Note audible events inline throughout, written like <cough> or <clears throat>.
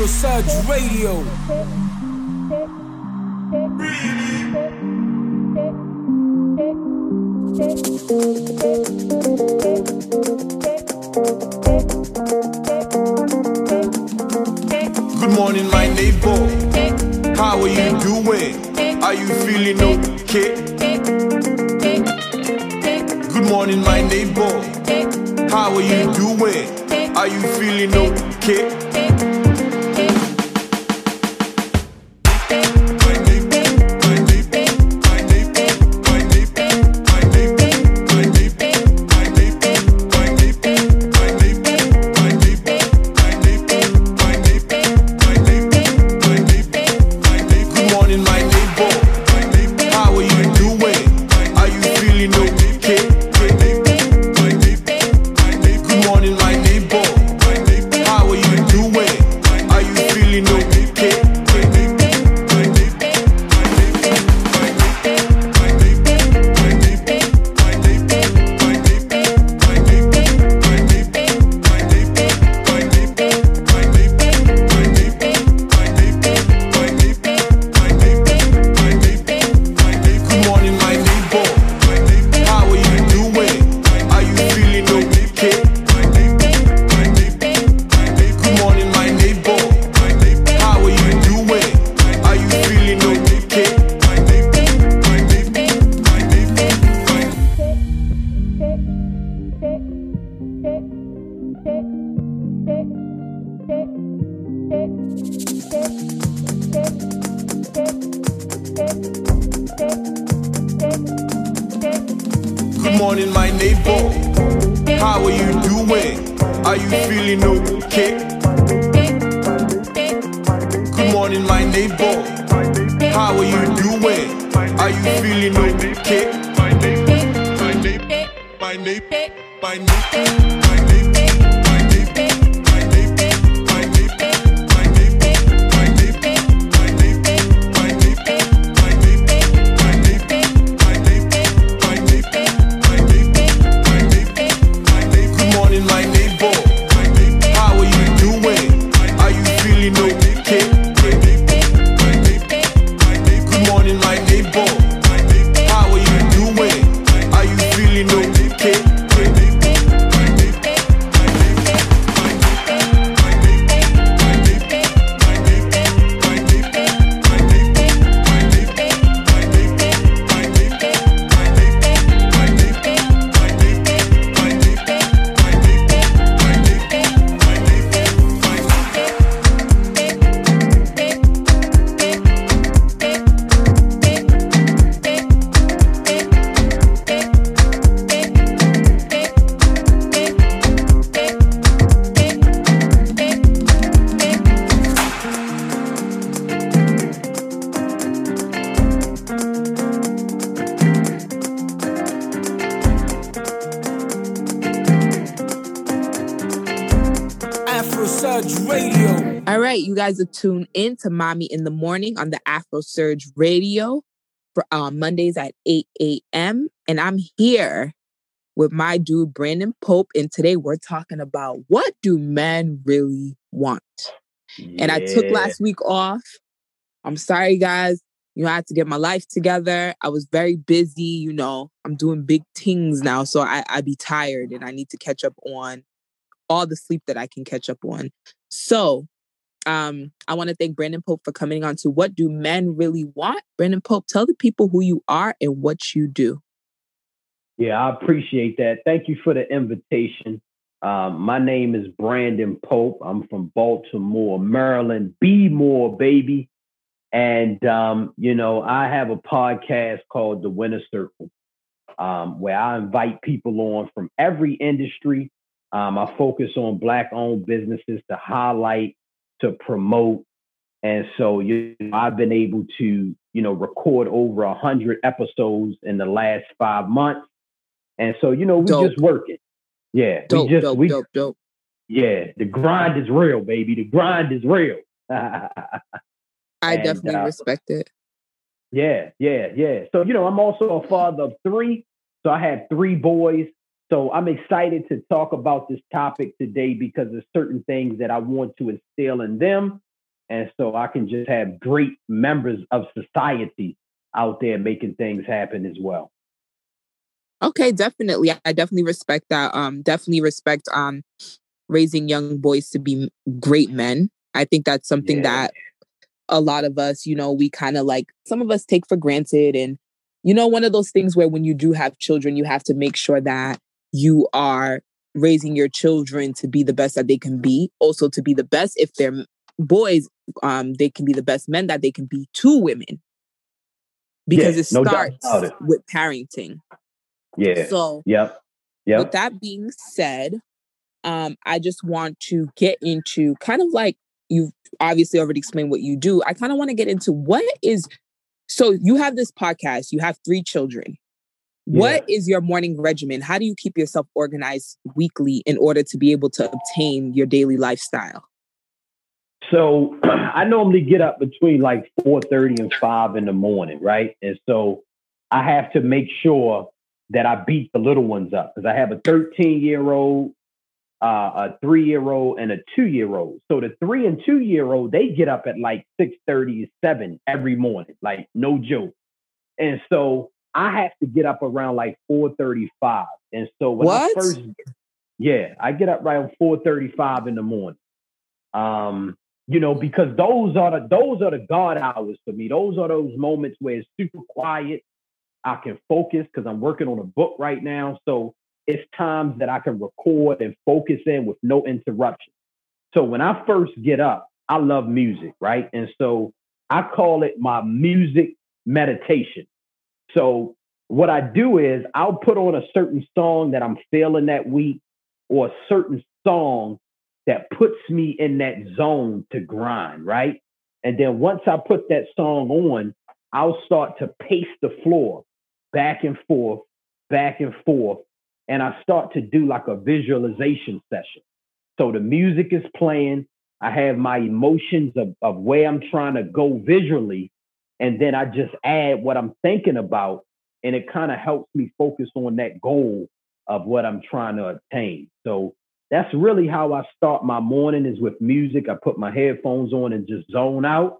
Afro Surge Radio. Good morning, my neighbor. How are you doing? Are you feeling okay? Good morning, my neighbor. How are you doing? Are you feeling okay? Okay? Good morning, my neighbor. How are you doing? Are you feeling okay? My neighbor, my neighbor, my neighbor, my neighbor, my neighbor, right, you guys are tuned in to Mommy in the Morning on the Afro Surge Radio for uh, Mondays at 8 a.m. And I'm here with my dude Brandon Pope, and today we're talking about what do men really want. And I took last week off. I'm sorry, guys. You know, I had to get my life together. I was very busy. You know, I'm doing big things now, so I I be tired, and I need to catch up on all the sleep that I can catch up on. So, um, I want to thank Brandon Pope for coming on to What Do Men Really Want? Brandon Pope, tell the people who you are and what you do. Yeah, I appreciate that. Thank you for the invitation. Um, my name is Brandon Pope. I'm from Baltimore, Maryland. Be more, baby. And um, you know, I have a podcast called The Winner Circle, um, where I invite people on from every industry. Um, I focus on black-owned businesses to highlight, to promote, and so you know, I've been able to, you know, record over a hundred episodes in the last five months. And so, you know, we Dope. just working. Yeah. Dope, we just dope, we dope, dope. yeah, the grind is real, baby. The grind is real. <laughs> I And, definitely uh, respect it. Yeah, yeah, yeah. So, you know, I'm also a father of three. So I have three boys. So I'm excited to talk about this topic today because there's certain things that I want to instill in them And so I can just have great members of society out there making things happen as well. Okay, definitely. I definitely respect that. Um, definitely respect um raising young boys to be great men. I think that's something yeah. that a lot of us, you know, we kind of like some of us take for granted. And, you know, one of those things where when you do have children, you have to make sure that you are raising your children to be the best that they can be, also to be the best if they're boys, um, they can be the best men that they can be to women. Because yeah, it starts no it. with parenting. Yeah. So, yep. Yep. With that being said, um, I just want to get into kind of like you've obviously already explained what you do. I kind of want to get into what is so you have this podcast, you have three children. Yeah. What is your morning regimen? How do you keep yourself organized weekly in order to be able to obtain your daily lifestyle? So <clears throat> I normally get up between like 4:30 and 5 in the morning, right? And so I have to make sure that I beat the little ones up because I have a 13 year old, uh, a three year old, and a two year old. So the three and two year old, they get up at like 6 30, 7 every morning, like no joke. And so I have to get up around like 4:35. And so when what? I first yeah, I get up around 4:35 in the morning. Um, you know, because those are the those are the God hours for me. Those are those moments where it's super quiet. I can focus because I'm working on a book right now. So it's times that I can record and focus in with no interruption. So when I first get up, I love music, right? And so I call it my music meditation. So what I do is I'll put on a certain song that I'm feeling that week or a certain song that puts me in that zone to grind, right? And then once I put that song on, I'll start to pace the floor back and forth, back and forth. And I start to do like a visualization session. So the music is playing. I have my emotions of, of where I'm trying to go visually. And then I just add what I'm thinking about. And it kind of helps me focus on that goal of what I'm trying to attain. So that's really how I start my morning is with music. I put my headphones on and just zone out.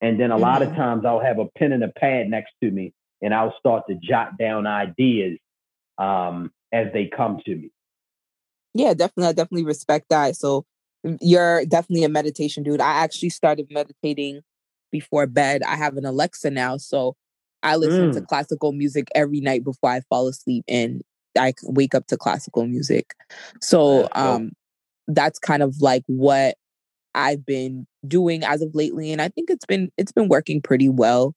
And then a mm-hmm. lot of mm-hmm. times I'll have a pen and a pad next to me and I'll start to jot down ideas um, as they come to me. Yeah, definitely. I definitely respect that. So mm, you're definitely a meditation dude. I actually started meditating before bed. I have an Alexa now, so I listen mm. to classical music every night before I fall asleep, and I wake up to classical music. So um, that's kind of like what I've been doing as of lately, and I think it's been it's been working pretty well.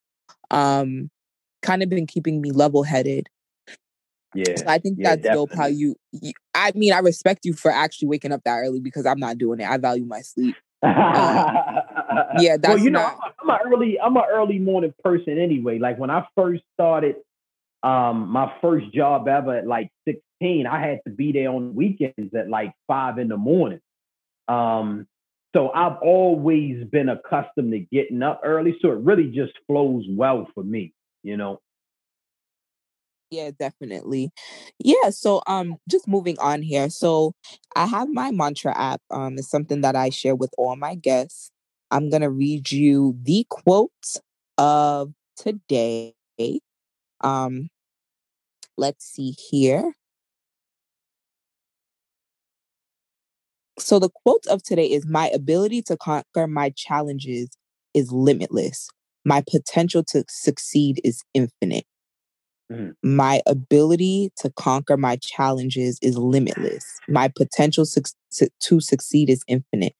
Um, kind of been keeping me level headed. Yeah. So I think yeah, that's definitely. dope how you, you, I mean, I respect you for actually waking up that early because I'm not doing it. I value my sleep. Um, <laughs> yeah, <laughs> that's well, you not... know, I'm an early, I'm an early morning person anyway. Like when I first started, um, my first job ever at like 16, I had to be there on weekends at like five in the morning. Um, so I've always been accustomed to getting up early. So it really just flows well for me you know yeah definitely yeah so um just moving on here so i have my mantra app um it's something that i share with all my guests i'm gonna read you the quote of today um let's see here so the quote of today is my ability to conquer my challenges is limitless my potential to succeed is infinite. Mm-hmm. My ability to conquer my challenges is limitless. My potential su- to succeed is infinite.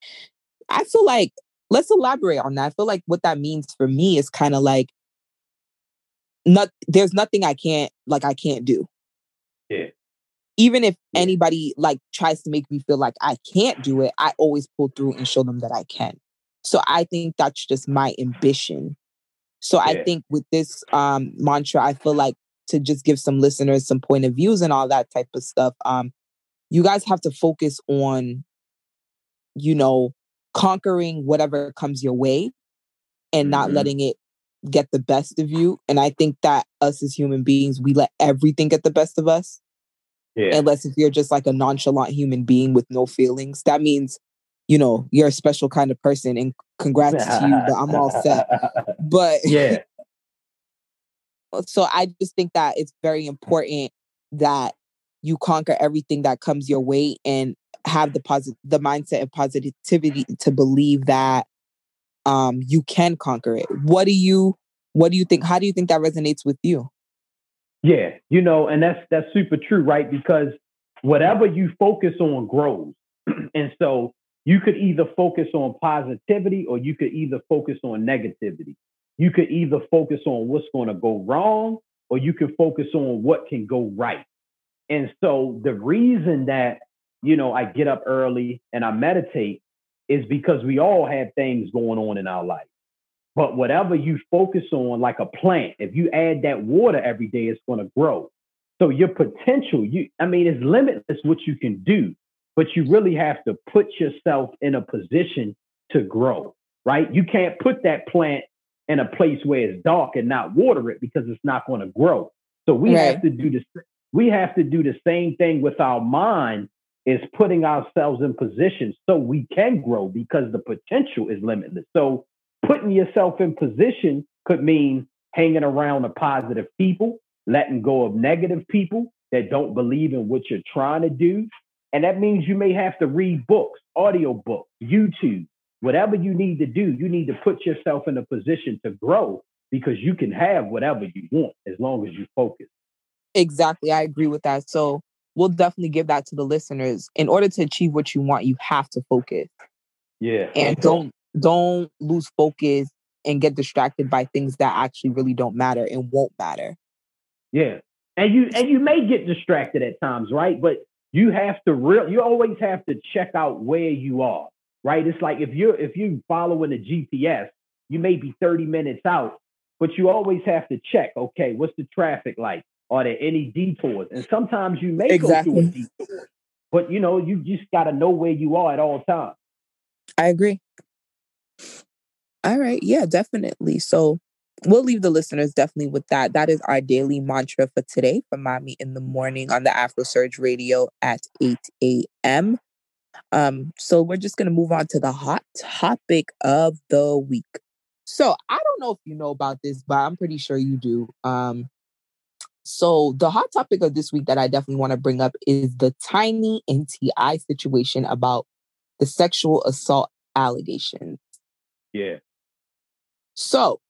I feel like, let's elaborate on that. I feel like what that means for me is kind of like, not there's nothing I can't like I can't do. Yeah. Even if yeah. anybody like tries to make me feel like I can't do it, I always pull through and show them that I can. So I think that's just my ambition so yeah. I think with this um, mantra, I feel like to just give some listeners some point of views and all that type of stuff. Um, you guys have to focus on, you know, conquering whatever comes your way and not mm-hmm. letting it get the best of you. And I think that us as human beings, we let everything get the best of us. Yeah. Unless if you're just like a nonchalant human being with no feelings, that means you know, you're a special kind of person and congrats to you, but I'm all set. <laughs> But yeah, <laughs> so I just think that it's very important that you conquer everything that comes your way and have the positive the mindset of positivity to believe that um you can conquer it. What do you what do you think how do you think that resonates with you? Yeah, you know, and that's that's super true, right? Because whatever you focus on grows. <clears throat> and so you could either focus on positivity or you could either focus on negativity. You could either focus on what's going to go wrong or you can focus on what can go right. And so the reason that, you know, I get up early and I meditate is because we all have things going on in our life. But whatever you focus on, like a plant, if you add that water every day, it's going to grow. So your potential, you, I mean, it's limitless what you can do, but you really have to put yourself in a position to grow, right? You can't put that plant in a place where it's dark and not water it because it's not going to grow. So we right. have to do this. We have to do the same thing with our mind is putting ourselves in position so we can grow because the potential is limitless. So putting yourself in position could mean hanging around the positive people, letting go of negative people that don't believe in what you're trying to do. And that means you may have to read books, audio books, YouTube, whatever you need to do, you need to put yourself in a position to grow because you can have whatever you want as long as you focus. Exactly. I agree with that. So we'll definitely give that to the listeners. In order to achieve what you want, you have to focus. Yeah. And don't don't lose focus and get distracted by things that actually really don't matter and won't matter. Yeah. And you and you may get distracted at times, right? But you have to real you always have to check out where you are right? It's like if you're if you're following a GPS, you may be 30 minutes out, but you always have to check, okay, what's the traffic like? Are there any detours? And sometimes you may exactly. go through a detour, but you know, you just gotta know where you are at all times. I agree. All right. Yeah, definitely. So we'll leave the listeners definitely with that. That is our daily mantra for today from Mommy in the morning on the Afro Surge Radio at 8 a.m. Um, so we're just going to move on to the hot topic of the week. So I don't know if you know about this, but I'm pretty sure you do. Um, so the hot topic of this week that I definitely want to bring up is the Tiny and T.I. situation about the sexual assault allegations. Yeah. So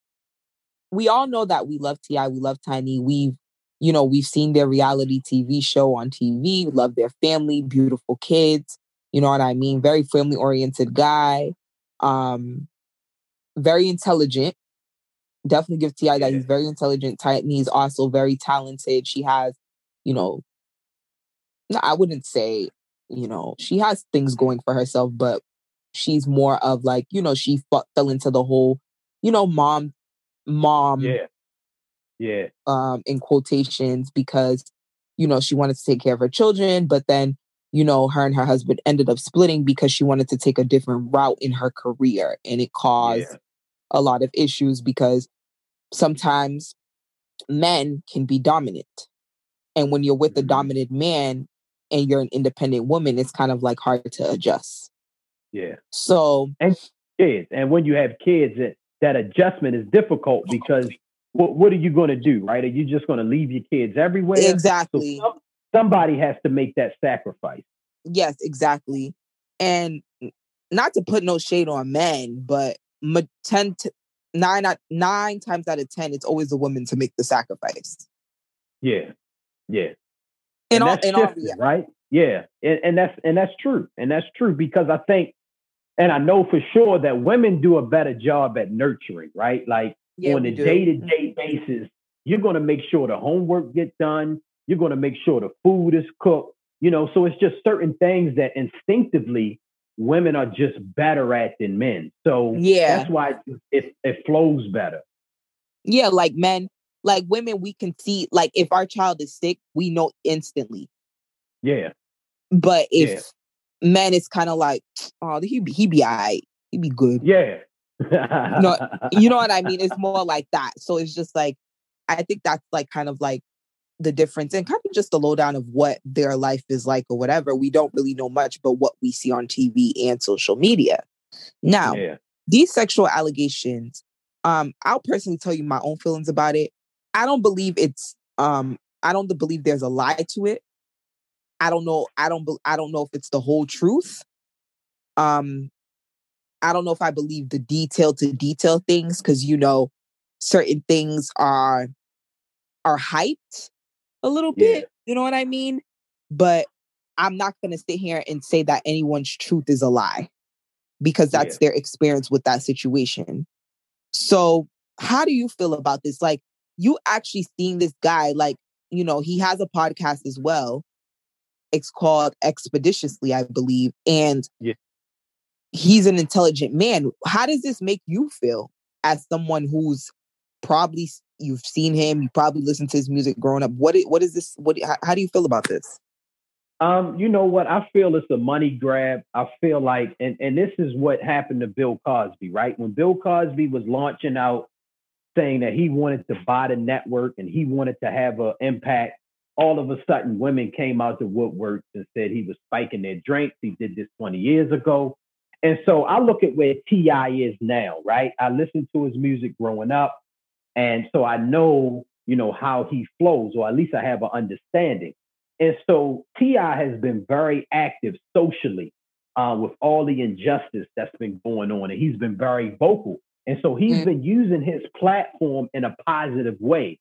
we all know that we love T.I., we love Tiny. We've, you know, we've seen their reality TV show on TV, love their family, beautiful kids. You know what I mean? Very family oriented guy. Um, very intelligent. Definitely give T.I. that he's very intelligent. Tiny is also very talented. She has, you know, I wouldn't say, you know, she has things going for herself, but she's more of like, you know, she fell into the whole, you know, mom, mom. Yeah. Yeah. Um, in quotations, because, you know, she wanted to take care of her children, but then you know, her and her husband ended up splitting because she wanted to take a different route in her career. And it caused yeah. a lot of issues because sometimes men can be dominant. And when you're with a mm-hmm. dominant man and you're an independent woman, it's kind of like hard to adjust. Yeah. So and kids. And when you have kids, that, that adjustment is difficult because what, what are you going to do, right? Are you just going to leave your kids everywhere? Exactly. So somebody has to make that sacrifice. Yes, exactly. And not to put no shade on men, but 10 to, nine, out nine times out of 10, it's always the woman to make the sacrifice. Yeah. Yeah. In and all, in all, yeah. right? Yeah. And, and that's, and that's true. And that's true because I think, and I know for sure that women do a better job at nurturing, right? Like yeah, on a day to day basis, you're going to make sure the homework gets done. You're going to make sure the food is cooked. You know, so it's just certain things that instinctively women are just better at than men. So yeah, that's why it it flows better. Yeah, like men, like women, we can see like if our child is sick, we know instantly. Yeah. But if yeah. men, it's kind of like, oh, he be he be alright, he be good. Yeah. no, you know what I mean? <laughs> It's more like that. So it's just like I think that's like kind of like the difference and kind of just the lowdown of what their life is like or whatever. We don't really know much but what we see on TV and social media. Now, Yeah. these sexual allegations, um, I'll personally tell you my own feelings about it. I don't believe it's um I don't believe there's a lie to it. I don't know. I don't. be- I don't know if it's the whole truth. Um, I don't know if I believe the detail to detail things because you know certain things are are hyped a little Yeah. bit. You know what I mean? But I'm not going to sit here and say that anyone's truth is a lie because that's their experience with that situation. So, how do you feel about this? Like, you actually seeing this guy, like, you know, he has a podcast as well. It's called Expeditiously, I believe. And Yeah. he's an intelligent man. How does this make you feel as someone who's probably you've seen him, you probably listened to his music growing up? What what is this? What how, how do you feel about this? Um, you know what? I feel it's a money grab. I feel like, and, and this is what happened to Bill Cosby, right? When Bill Cosby was launching out saying that he wanted to buy the network and he wanted to have an impact, all of a sudden women came out to woodworks and said he was spiking their drinks. He did this 20 years ago. And so I look at where T.I. is now, right? I listened to his music growing up. And so I know, you know, how he flows, or at least I have an understanding. And so T.I. has been very active socially uh, with all the injustice that's been going on. And he's been very vocal. And so he's Mm. been using his platform in a positive way.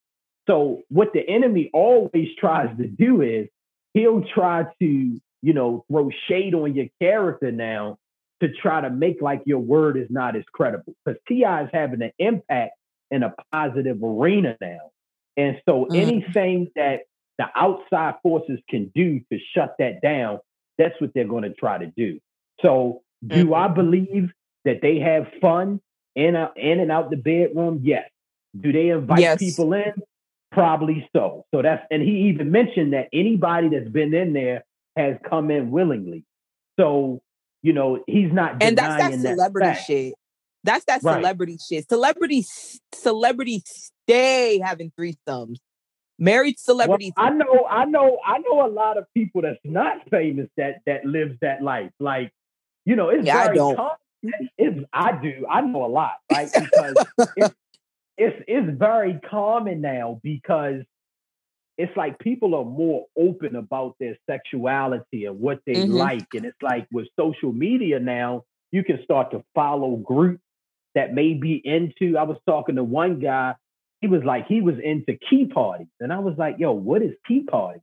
So what the enemy always <laughs> tries to do is he'll try to, you know, throw shade on your character now to try to make like your word is not as credible. Because T.I. is having an impact in a positive arena now. And so Mhm. anything that the outside forces can do to shut that down, that's what they're going to try to do. So, do Mhm. I believe that they have fun in, a, in and out the bedroom? Yes. Do they invite Yes. people in? Probably so. So that's and he even mentioned that anybody that's been in there has come in willingly. So you know he's not and that's that that celebrity fact. shit. That's that Right. celebrity shit. Celebrities, celebrities stay having threesomes. Married Well, celebrities. I know, I know, I know a lot of people that's not famous that that lives that life. Like, you know, it's Yeah, I very don't. common. It's I do. I know a lot, right? Because it's, <laughs> it's it's very common now because it's like people are more open about their sexuality and what they Mhm. like, and it's like with social media now, you can start to follow groups that may be into. I was talking to one guy he was like he was into key parties and i was like yo what is key party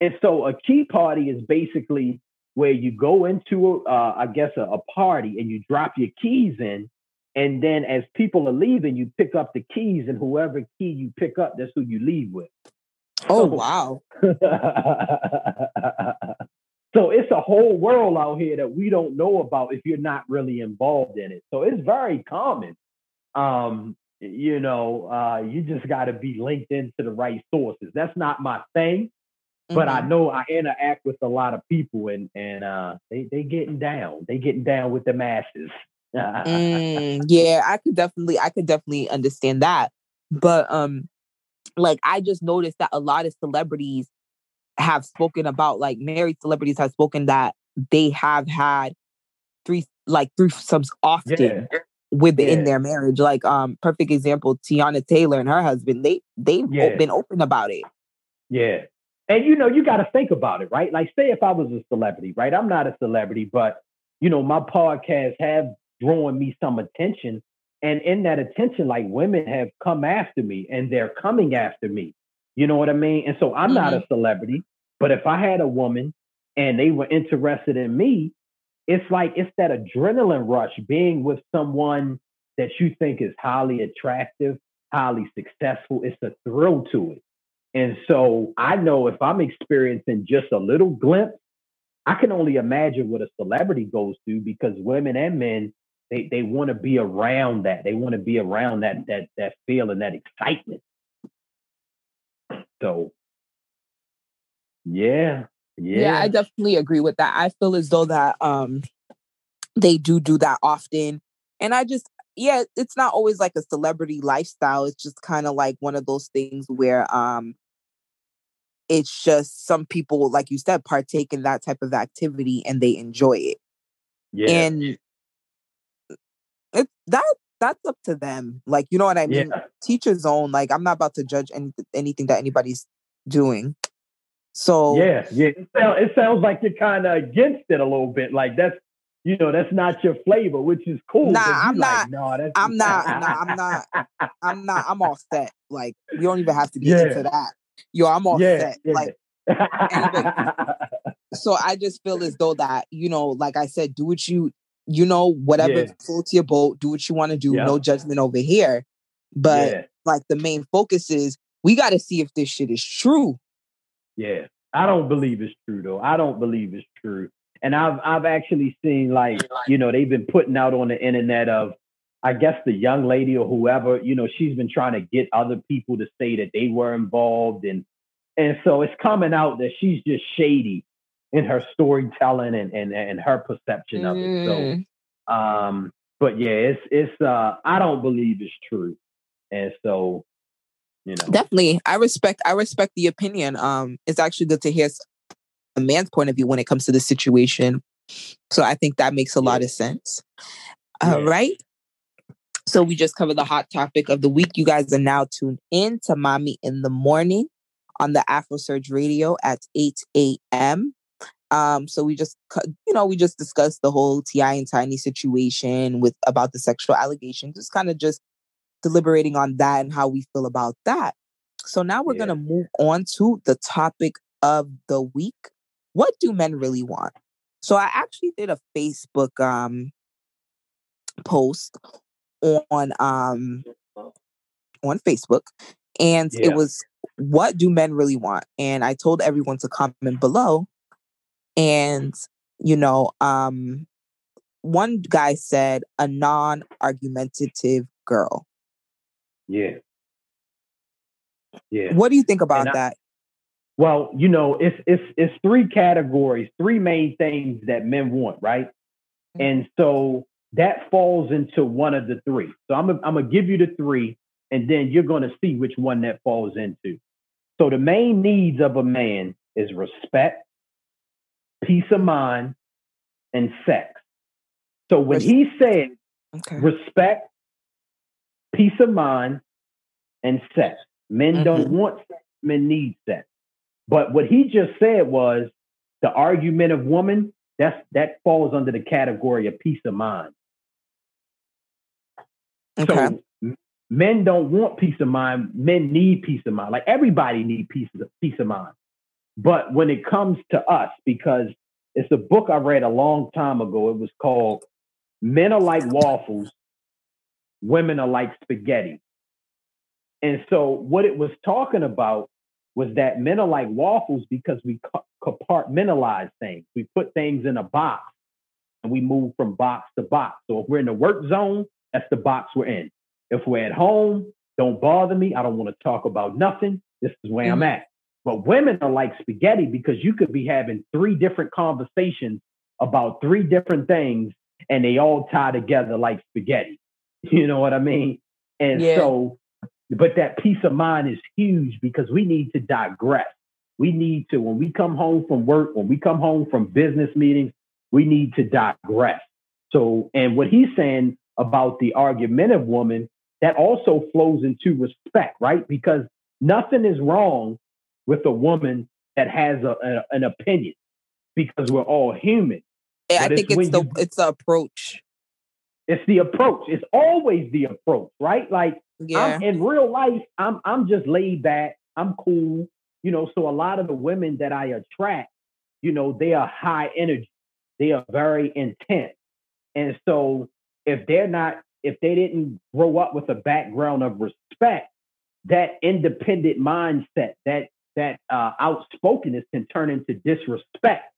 and so a key party is basically where you go into uh, i guess a, a party and you drop your keys in and then as people are leaving you pick up the keys and whoever key you pick up that's who you leave with oh so- wow. <laughs> so it's a whole world out here that we don't know about if you're not really involved in it so it's very common um you know uh you just got to be linked into the right sources that's not my thing but I Mhm. know I interact with a lot of people and and uh they they getting down. They getting down with the masses. Mm, <laughs> yeah, I could definitely, I could definitely understand that. But um, like I just noticed that a lot of celebrities have spoken about, like married celebrities have spoken that they have had three, like threesomes often Yeah. within Yeah. their marriage. Like um, perfect example, Teyana Taylor and her husband, they they've Yeah. been open about it. Yeah. And you know, you got to think about it, right? Like, say if I was a celebrity, right? I'm not a celebrity, but you know, my podcast have drawn me some attention. And in that attention, like women have come after me and they're coming after me. You know what I mean? And so I'm not a mm-hmm. celebrity, but if I had a woman and they were interested in me, it's like it's that adrenaline rush being with someone that you think is highly attractive, highly successful. It's a thrill to it. And so I know if I'm experiencing just a little glimpse, I can only imagine what a celebrity goes through because women and men, they, they want to be around that. They want to be around that that that feeling, that excitement. So yeah, yeah. yeah i definitely agree with that i feel as though that um they do do that often and i just yeah it's not always like a celebrity lifestyle it's just kind of like one of those things where um It's just some people, like you said, partake in that type of activity and they enjoy it. Yeah. And it that that's up to them. Like, you know what I mean? Yeah. Teacher's own. Like, I'm not about to judge any, anything that anybody's doing. So Yeah, yeah. It, sound, it sounds like you're kind of against it a little bit. Like that's, you know, that's not your flavor, which is cool. Nah, I'm like, No, that's I'm not. Nah, I'm not. I'm not. I'm all set. Like, you don't even have to <laughs> get Yeah. into that. Yo, I'm all yeah, set. yeah. Like, <laughs> so I just feel as though that you know, like I said, do what you you know, whatever Yeah. floats your boat. Do what you want to do. Yeah. No judgment over here. But yeah, like the main focus is we got to see if this shit is true. yeah. I don't believe it's true though. I don't believe it's true. And I've I've actually seen like, you know, they've been putting out on the internet of I guess the young lady or whoever, you know, she's been trying to get other people to say that they were involved and and so it's coming out that she's just shady in her storytelling and and, and her perception of it. So Mm. um but yeah, it's it's uh I don't believe it's true. And so, you know. Definitely, I respect. I respect the opinion. Um, it's actually good to hear a man's point of view when it comes to the situation. So I think that makes a lot of sense. All Yeah. right. So we just covered the hot topic of the week. You guys are now tuned in to Mommy in the Morning on the Afro Surge Radio at 8 a.m. Um, so we just, you know, we just discussed the whole T.I. and Tiny situation with about the sexual allegations. Just kind of just deliberating on that and how we feel about that. So now we're Yeah. gonna move on to the topic of the week. What do men really want? So I actually did a Facebook um post on um on Facebook and Yeah. it was what do men really want? And I told everyone to comment below and you know um one guy said a non-argumentative girl. Yeah. Yeah. What do you think about I- that? Well, you know, it's it's it's three categories, three main things that men want, right? Mhm. And so that falls into one of the three. So I'm gonna- I'm gonna give you the three, and then you're gonna see which one that falls into. So the main needs of a man is respect, peace of mind, and sex. So when Res- he said Okay. respect, peace of mind, and sex. Men don't Mhm. want sex, men need sex. But what he just said was the argument of woman, that's that falls under the category of peace of mind. Okay. So men don't want peace of mind, men need peace of mind. Like everybody need peace of peace of mind. But when it comes to us, because it's a book I read a long time ago, it was called Men Are Like Waffles, Women Are Like Spaghetti. And so what it was talking about was that men are like waffles because we compartmentalize things. We put things in a box and we move from box to box. So if we're in the work zone, that's the box we're in. If we're at home, don't bother me. I don't want to talk about nothing. This is where I'm mm-hmm. at. But women are like spaghetti because you could be having three different conversations about three different things and they all tie together like spaghetti. <laughs> You know what I mean? And Yeah. so, but that peace of mind is huge because we need to digress. We need to, when we come home from work, when we come home from business meetings, we need to digress. So, and what he's saying about the argumentative woman, that also flows into respect, right? Because nothing is wrong with a woman that has a, a- an opinion because we're all human. I but think it's it's the you- it's the approach. It's the approach. It's always the approach, right? Like Yeah. I'm, in real life, I'm I'm just laid back. I'm cool, you know. So a lot of the women that I attract, you know, they are high energy. They are very intense, and so if they're not, if they didn't grow up with a background of respect, that independent mindset, that that uh, outspokenness can turn into disrespect.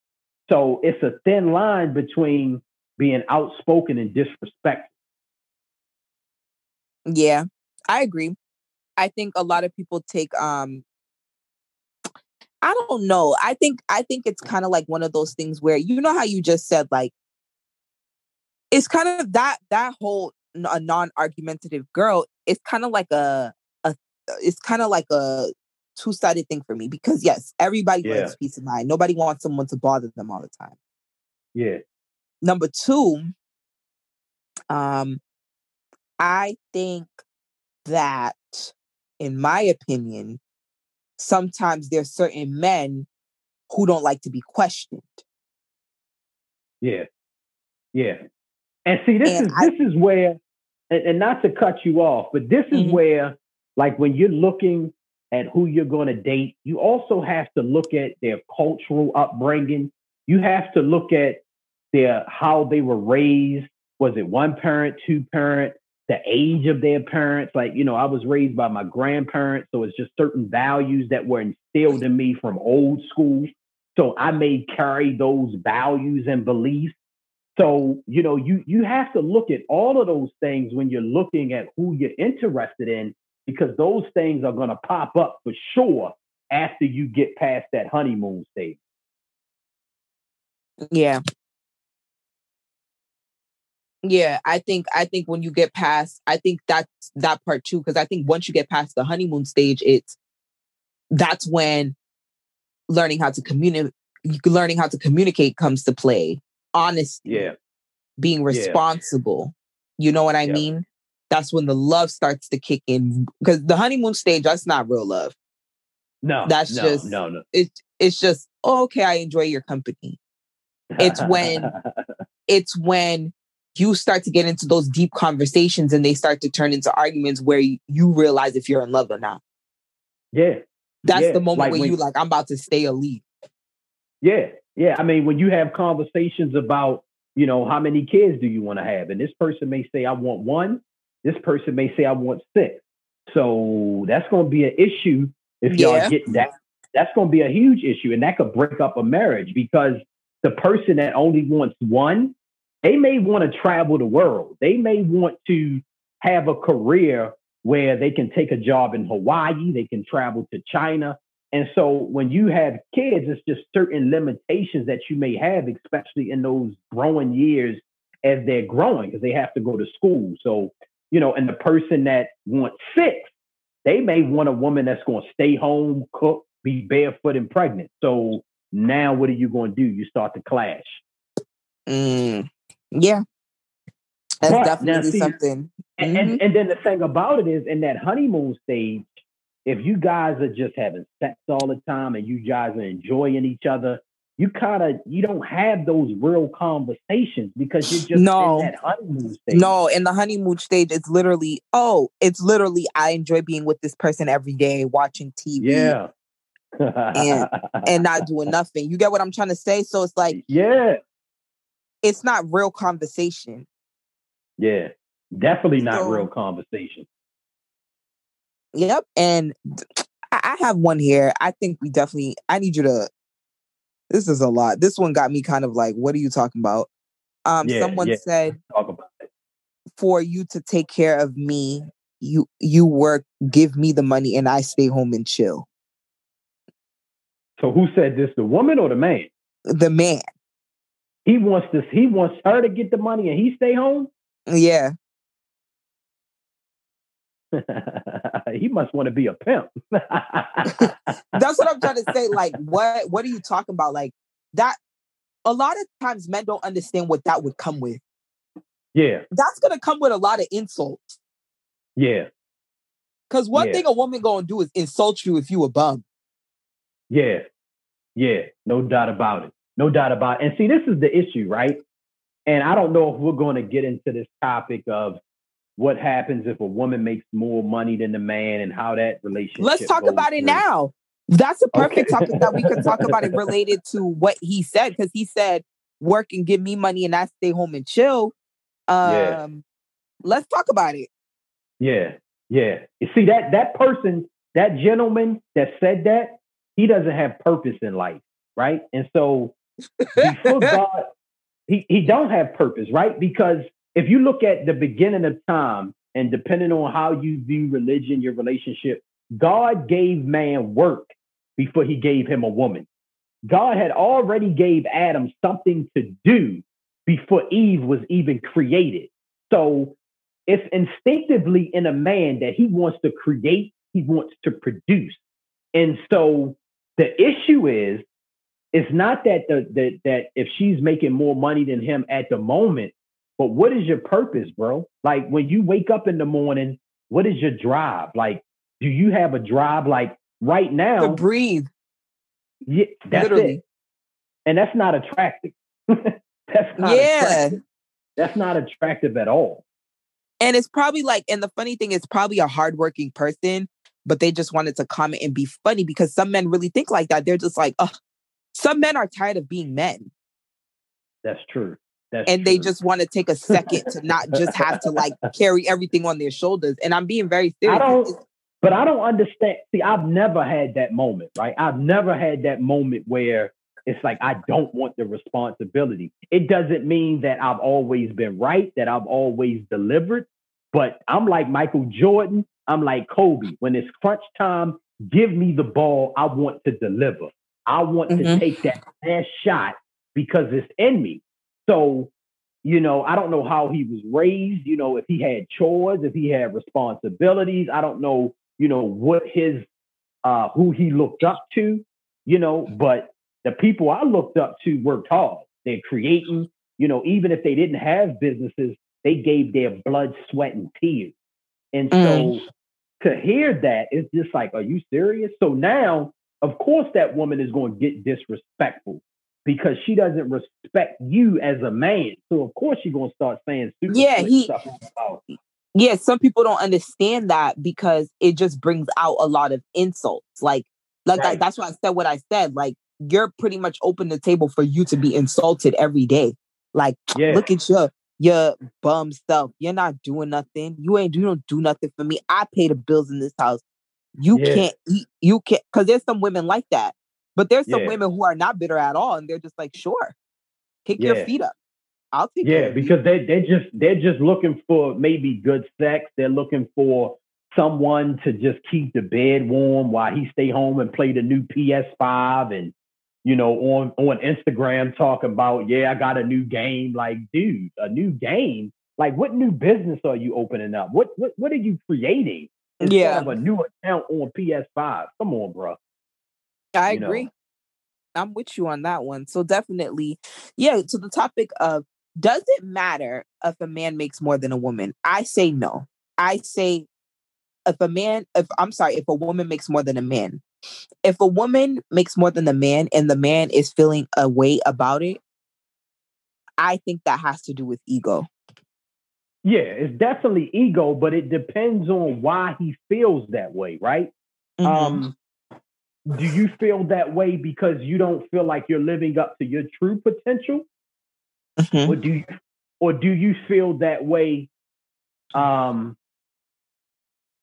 So it's a thin line between being outspoken and disrespectful. Yeah, I agree. I think a lot of people take um I don't know. I think I think it's kind of like one of those things where you know how you just said like it's kind of that that whole a non-argumentative girl it's kind of like a a it's kind of like a two sided thing for me because yes, everybody Yeah. wants peace of mind. Nobody wants someone to bother them all the time. Yeah. Number two, um, I think that, in my opinion, sometimes there's certain men who don't like to be questioned. Yeah. Yeah. And see, this And is I- this is where, and, and not to cut you off, but this is Mhm. where, like, when you're looking at who you're going to date, you also have to look at their cultural upbringing. You have to look at their how they were raised. Was it one parent, two parent? The age of their parents. Like, you know, I was raised by my grandparents, so it's just certain values that were instilled in me from old school. So I may carry those values and beliefs. So, you know, you you have to look at all of those things when you're looking at who you're interested in, because those things are gonna pop up for sure after you get past that honeymoon stage. Yeah. Yeah, I think I think when you get past, I think that's that part too, because I think once you get past the honeymoon stage, it's that's when learning how to communicate learning how to communicate comes to play. Honesty, Yeah. being responsible. You know what I Yeah. mean? That's when the love starts to kick in. Because the honeymoon stage, that's not real love. No, That's no, just- no, no. It it's just, oh, okay, I enjoy your company. it's when- <laughs> it's when you start to get into those deep conversations and they start to turn into arguments where you, you realize if you're in love or not. yeah, That's Yeah, the moment like where when- you like, I'm about to stay or leave. yeah, yeah. I mean, when you have conversations about, you know, how many kids do you want to have, and this person may say, I want one. This person may say, I want six. So that's going to be an issue if y'all Yeah. get that. That's going to be a huge issue, and that could break up a marriage because the person that only wants one, they may want to travel the world. They may want to have a career where they can take a job in Hawaii, they can travel to China. And so when you have kids, it's just certain limitations that you may have, especially in those growing years as they're growing, because they have to go to school. So, you know, and the person that wants six, they may want a woman that's going to stay home, cook, be barefoot and pregnant. So now what are you going to do? You start to clash. Mm, yeah. That's But definitely see- something. And, Mhm. and and then the thing about it is in that honeymoon stage, if you guys are just having sex all the time and you guys are enjoying each other, you kind of you don't have those real conversations because you're just No. in that honeymoon stage. No, in the honeymoon stage, it's literally, oh, it's literally, I enjoy being with this person every day, watching TV Yeah. and and not <laughs> doing nothing. You get what I'm trying to say? So it's like, yeah. it's not real conversation. Yeah. Definitely not So- real conversation. Yep. And I, I have one here. I think we definitely, I need you to, this is a lot. This one got me kind of like, what are you talking about? Um, Yeah, someone yeah. said, <laughs> Talk about it. for you to take care of me, you you work, give me the money, and I stay home and chill. So who said this? The woman or the man? The man. He wants this. He wants her to get the money and he stay home. Yeah. <laughs> he must want to be a pimp. <laughs> That's what I'm trying to say. Like, what what are you talking about? Like that a lot of times men don't understand what that would come with. yeah, That's gonna come with a lot of insults. yeah, Because one Yeah. thing a woman gonna do is insult you if you a bum. yeah, yeah. No doubt about it. No doubt about it. And see, this is the issue, right? And I don't know if we're going to get into this topic of what happens if a woman makes more money than the man and how that relationship. Let's talk about it now. That's a perfect Okay. topic that we could talk about it <laughs> related to what he said, because he said, work and give me money and I stay home and chill. Um Yeah. let's talk about it. Yeah, yeah. You see that that person, that gentleman that said that, he doesn't have purpose in life, right? And so before <laughs> God, he he don't have purpose, right? Because if you look at the beginning of time, and depending on how you view religion, your relationship, God gave man work before he gave him a woman. God had already gave Adam something to do before Eve was even created. So it's instinctively in a man that he wants to create, he wants to produce. And so the issue is, it's not that the, the that if she's making more money than him at the moment, but what is your purpose, bro? Like when you wake up in the morning, what is your drive? Like, do you have a drive? Like right now, To breathe. yeah, that's literally. it. And that's not attractive. <laughs> that's not Yeah. attractive. That's not attractive at all. And it's probably like, and the funny thing is probably a hardworking person, but they just wanted to comment and be funny because some men really think like that. They're just like, oh, some men are tired of being men. That's true. That's and they just want to take a second to not just have to like <laughs> carry everything on their shoulders. And I'm being very serious. I don't, but I don't understand. See, I've never had that moment, right? I've never had that moment where it's like I don't want the responsibility. It doesn't mean that I've always been right, that I've always delivered, but I'm like Michael Jordan. I'm like Kobe. When it's crunch time, give me the ball. I want to deliver. I want to Mhm. take that last shot because it's in me. So, you know, I don't know how he was raised, you know, if he had chores, if he had responsibilities. I don't know, you know, what his uh who he looked up to, you know, but the people I looked up to worked hard. They're creating, you know, even if they didn't have businesses, they gave their blood, sweat, and tears. And so to hear that, it's just like, are you serious? So now, of course, that woman is going to get disrespectful because she doesn't respect you as a man. So of course she's going to start saying Yeah, he- stuff about yeah, some people don't understand that because it just brings out a lot of insults. Like, like I- that's why I said what I said. Like, you're pretty much open the table for you to be insulted every day. Like, <tsk> Yeah. look at your your bum self. You're not doing nothing. You ain't you don't do nothing for me. I pay the bills in this house. You Yeah. can't eat. You can't because there's some women like that. But there's some Yeah. women who are not bitter at all, and they're just like, sure, kick Yeah. your feet up. I'll take Yeah, because they they're just they're just looking for maybe good sex. They're looking for someone to just keep the bed warm while he stay home and play the new PS5 and you know on on Instagram talking about yeah I got a new game. Like, dude, a new game. Like, what new business are you opening up? What what what are you creating? Instead Yeah. of a new account on PS5. Come on, bro. I you know. agree. I'm with you on that one. So definitely, yeah. To the topic of does it matter if a man makes more than a woman? I say no. I say if a man, if I'm sorry, if a woman makes more than a man, if a woman makes more than the man and the man is feeling a way about it, I think that has to do with ego. Yeah, it's definitely ego, but it depends on why he feels that way, right? Mhm. Um, do you feel that way because you don't feel like you're living up to your true potential, Mhm. or do you, or do you feel that way, um,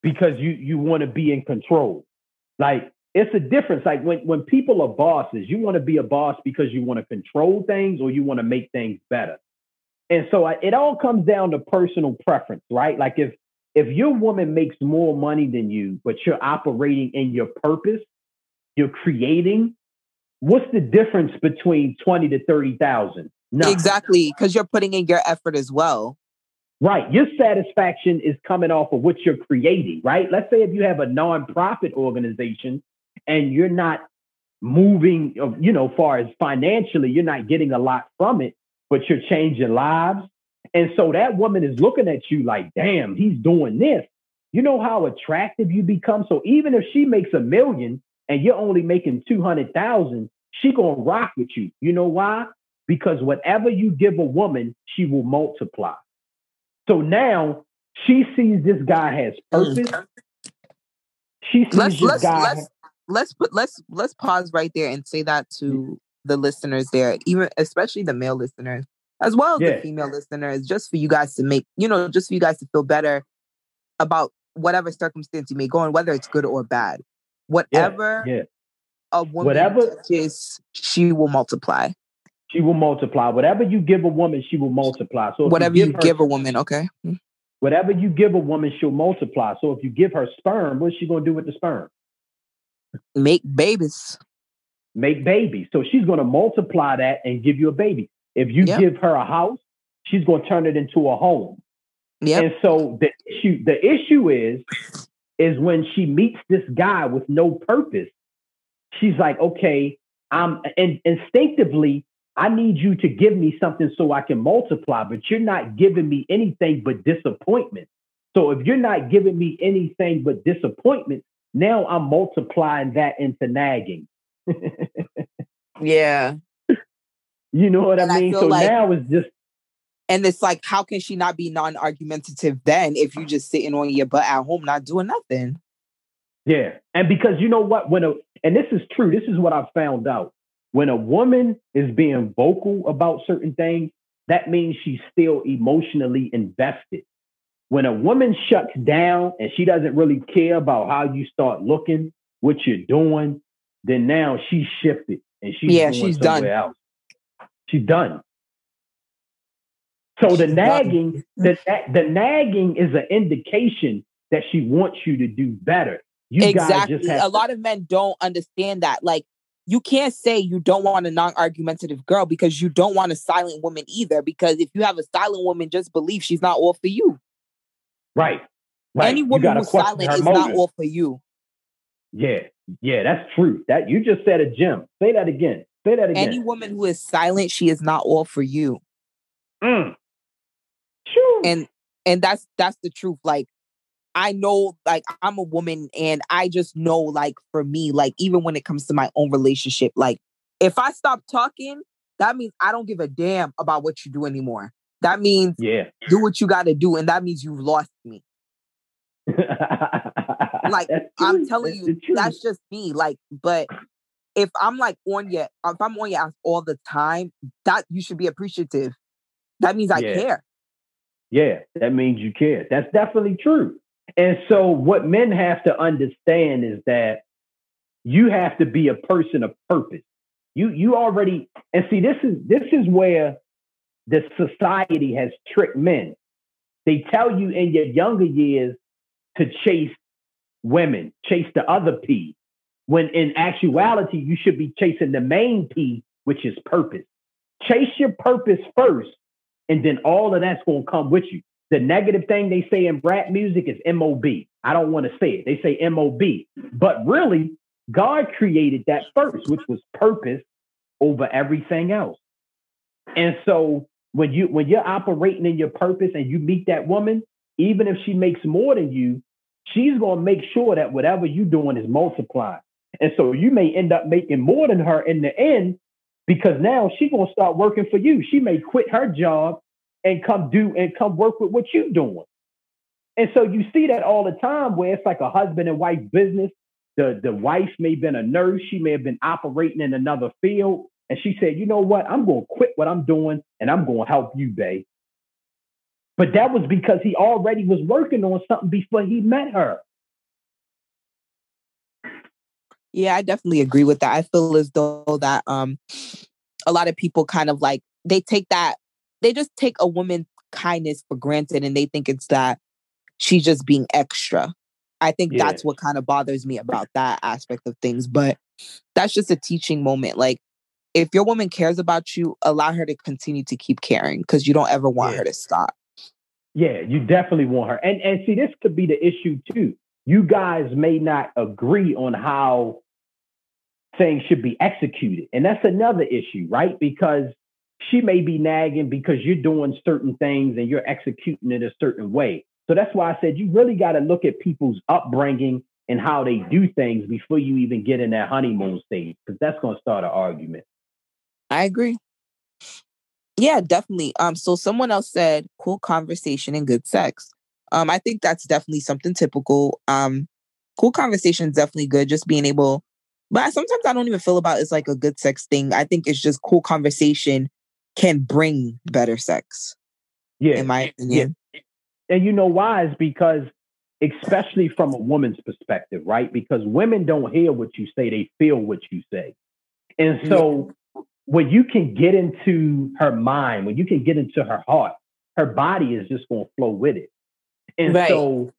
because you you want to be in control? Like it's a difference. Like when when people are bosses, you want to be a boss because you want to control things or you want to make things better. And so I, it all comes down to personal preference, right? Like if if your woman makes more money than you, but you're operating in your purpose, you're creating. What's the difference between twenty to thirty thousand? No, Exactly, because you're putting in your effort as well. Right. Your satisfaction is coming off of what you're creating, right? Let's say if you have a nonprofit organization and you're not moving, uh, you know, far as financially, you're not getting a lot from it, but you're changing lives. And so that woman is looking at you like, damn, he's doing this. You know how attractive you become. So even if she makes a million and you're only making 200,000, she going to rock with you. You know why? Because whatever you give a woman, she will multiply. So now she sees this guy has mm. purpose. She sees let's this let's guy. let's let's put let's let's pause right there and say that to mm. the listeners there, even especially the male listeners, as well as Yeah. the female listeners, just for you guys to make you know, just for you guys to feel better about whatever circumstance you may go in, whether it's good or bad. Whatever yeah, a woman Whatever- touches, she will multiply. she will multiply. Whatever you give a woman, she will multiply. So Whatever you you give, her, a woman, okay. Mm. whatever you give a woman, she'll multiply. So if you give her sperm, what's she gonna do with the sperm? Make babies. Make babies. So she's gonna multiply that and give you a baby. If you Yep. give her a house, she's gonna turn it into a home. Yeah. And so the issue, the issue is, is when she meets this guy with no purpose, she's like, okay, I'm and instinctively, I need you to give me something so I can multiply, but you're not giving me anything but disappointment. So if you're not giving me anything but disappointment, now I'm multiplying that into nagging. <laughs> Yeah. You know what And I I mean? feel so like- now it's just And it's like, how can she not be non-argumentative then if you're just sitting on your butt at home not doing nothing? Yeah. And because you know what? When a and this is true, this is what I've found out. When a woman is being vocal about certain things, that means she's still emotionally invested. When a woman shuts down and she doesn't really care about how you start looking, what you're doing, then now she's shifted and she's Yeah, going she's somewhere done. else. She's done. So the nagging, the, the nagging is an indication that she wants you to do better. You guys exactly. just have A to- lot of men don't understand that. Like, you can't say you don't want a non-argumentative girl because you don't want a silent woman either. Because if you have a silent woman, just believe she's not all for you. Right. Right. Any woman who's silent is not all for you. Yeah. Yeah, that's true. That you just said a gem. Say that again. Say that again. Any woman who is silent, she is not all for you. Mm. And and that's that's the truth like i know like i'm a woman and i just know like for me like even when it comes to my own relationship like if i stop talking that means i don't give a damn about what you do anymore. That means yeah. do what you got to do and that means you've lost me. Like i'm telling That's you that's just me like but if i'm like on your if i'm on your ass all the time that you should be appreciative. That means i Yeah. care Yeah, that means you care. That's definitely true. And so, what men have to understand is that you have to be a person of purpose. You you already and see this is this is where the society has tricked men. They tell you in your younger years to chase women, chase the other P, when in actuality you should be chasing the main P, which is purpose. Chase your purpose first, and then all of that's going to come with you. The negative thing they say in rap music is MOB. I don't want to say it. They say MOB. But really, God created that first, which was purpose over everything else. And so when you when you're operating in your purpose and you meet that woman, even if she makes more than you, she's going to make sure that whatever you're doing is multiplied. And so you may end up making more than her in the end because now she's to start working for you. She may quit her job and come do and come work with what you're doing. And so you see that all the time where it's like a husband and wife business. The, the wife may have been a nurse. She may have been operating in another field. And she said, you know what? I'm to quit what I'm doing and I'm to help you, babe. But that was because he already was working on something before he met her. Yeah, I definitely agree with that. I feel as though that um a lot of people kind of like they take that they just take a woman's kindness for granted and they think it's that she's just being extra. I think Yeah. that's what kind of bothers me about that aspect of things, but that's just a teaching moment. Like if your woman cares about you, allow her to continue to keep caring because you don't ever want Yeah. her to stop. Yeah, you definitely want her. And and see, this could be the issue too. You guys may not agree on how things should be executed. And that's another issue, right? Because she may be nagging because you're doing certain things and you're executing it a certain way. So that's why I said you really got to look at people's upbringing and how they do things before you even get in that honeymoon stage, because that's going to start an argument. I agree. Yeah, definitely. Um, so someone else said cool conversation and good sex. Um, I think that's definitely something typical. Um, cool conversation is definitely good. Just being able, but I- sometimes I don't even feel about it's like a good sex thing. I think it's just cool conversation can bring better sex, Yeah. in my opinion. and you know why is because especially from a woman's perspective right because women don't hear what you say they feel what you say and so when you can get into her mind when you can get into her heart her body is just going to flow with it and Right. so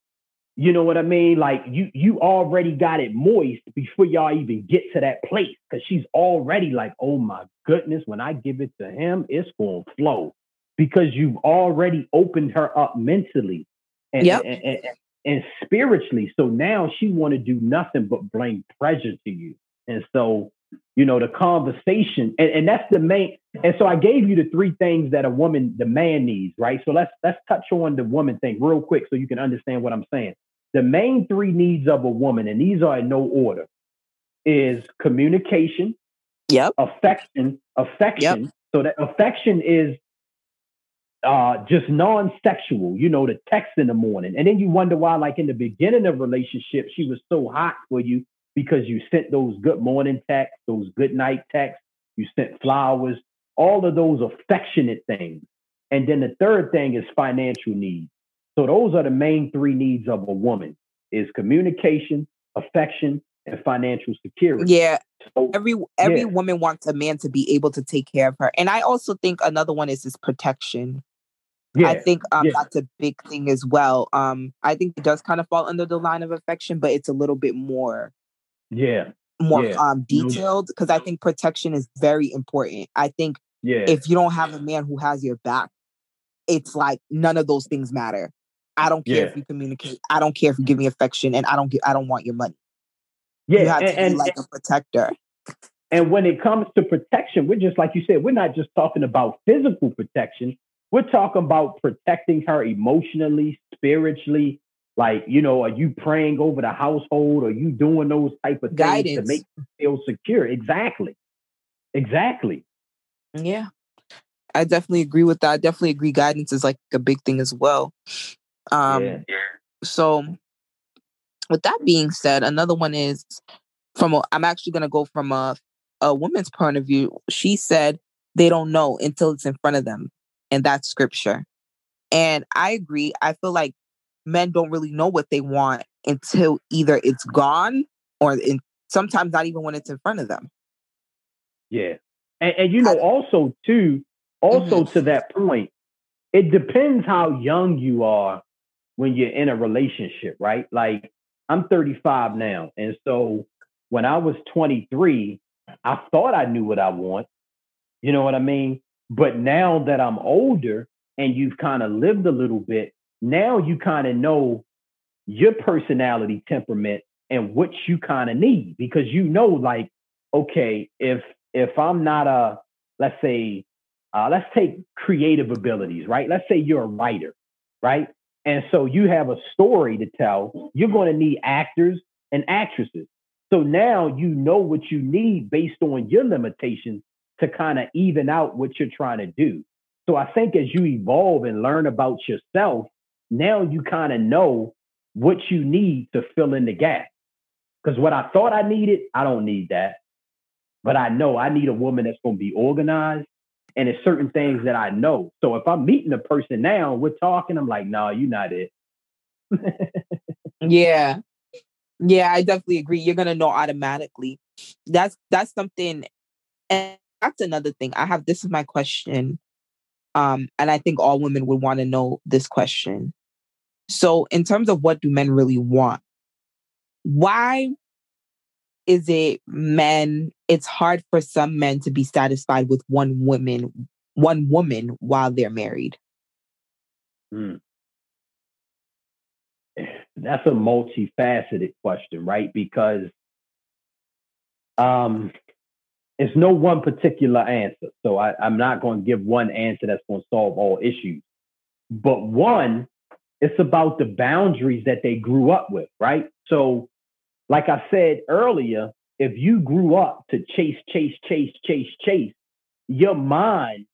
you know what i mean like you you already got it moist before y'all even get to that place because she's already like oh my goodness when i give it to him it's going to flow because you've already opened her up mentally and, Yep. and, and, and spiritually. So now she want to do nothing but bring pleasure to you. And so, you know, the conversation, and, and that's the main. And so I gave you the three things that a woman, the man needs, right? So let's let's touch on the woman thing real quick so you can understand what I'm saying. The main three needs of a woman, and these are in no order, is communication, Yep. affection, affection. So that affection is uh just non-sexual, you know, the text in the morning. And then you wonder why, like in the beginning of relationship, she was so hot for you because you sent those good morning texts, those good night texts, you sent flowers, all of those affectionate things. And then the third thing is financial needs. So those are the main three needs of a woman is communication, affection, and financial security. Yeah. So, Every every Yeah. woman wants a man to be able to take care of her. And I also think another one is this protection. yeah, I think um, yeah. that's a big thing as well. Um, I think it does kind of fall under the line of affection, but it's a little bit more yeah, more Yeah. um detailed because I think protection is very important. I think yeah. if you don't have a man who has your back, it's like none of those things matter. I don't care Yeah. if you communicate. I don't care if you give me affection, and I don't get. I don't want your money. yeah, you have and, to be and, like a protector. and when it comes to protection, we're just like you said, we're not just talking about physical protection. We're talking about protecting her emotionally, spiritually. Like, you know, are you praying over the household? Are you doing those type of things to make you feel secure? Exactly. Exactly. Yeah, I definitely agree with that. I definitely agree. Guidance is like a big thing as well. Um, yeah. so with that being said, another one is from a, I'm actually going to go from a a woman's point of view. She said they don't know until it's in front of them, and that's scripture. And I agree. I feel like men don't really know what they want until either it's gone or in, sometimes not even when it's in front of them. Yeah. And, and you know, also too, mm-hmm. also to that point, it depends how young you are when you're in a relationship, right? Like I'm 35 now. And so when I was 23, I thought I knew what I want. You know what I mean? But now that I'm older and you've kind of lived a little bit, now you kind of know your personality temperament and what you kind of need because you know like okay if if i'm not a let's say uh, let's take creative abilities right? Let's say you're a writer right? And so you have a story to tell you're going to need actors and actresses. So now you know what you need based on your limitations to kind of even out what you're trying to do. So i think as you evolve and learn about yourself now you kind of know what you need to fill in the gap. Because what I thought I needed, I don't need that. But I know I need a woman that's going to be organized. And it's certain things that I know. So if I'm meeting a person now, we're talking, I'm like, no, nah, you're not it. <laughs> Yeah. Yeah, I definitely agree. You're gonna know automatically. That's that's something and that's another thing. I have this is my question. Um, and I think all women would want to know this question. So, in terms of what do men really want, why is it men? It's hard for some men to be satisfied with one woman, one woman while they're married. Hmm. That's a multifaceted question, right? Because um, it's no one particular answer. So I, I'm not going to give one answer that's going to solve all issues. But one, it's about the boundaries that they grew up with, right? So, like I said earlier, if you grew up to chase, chase, chase, chase, chase, your mind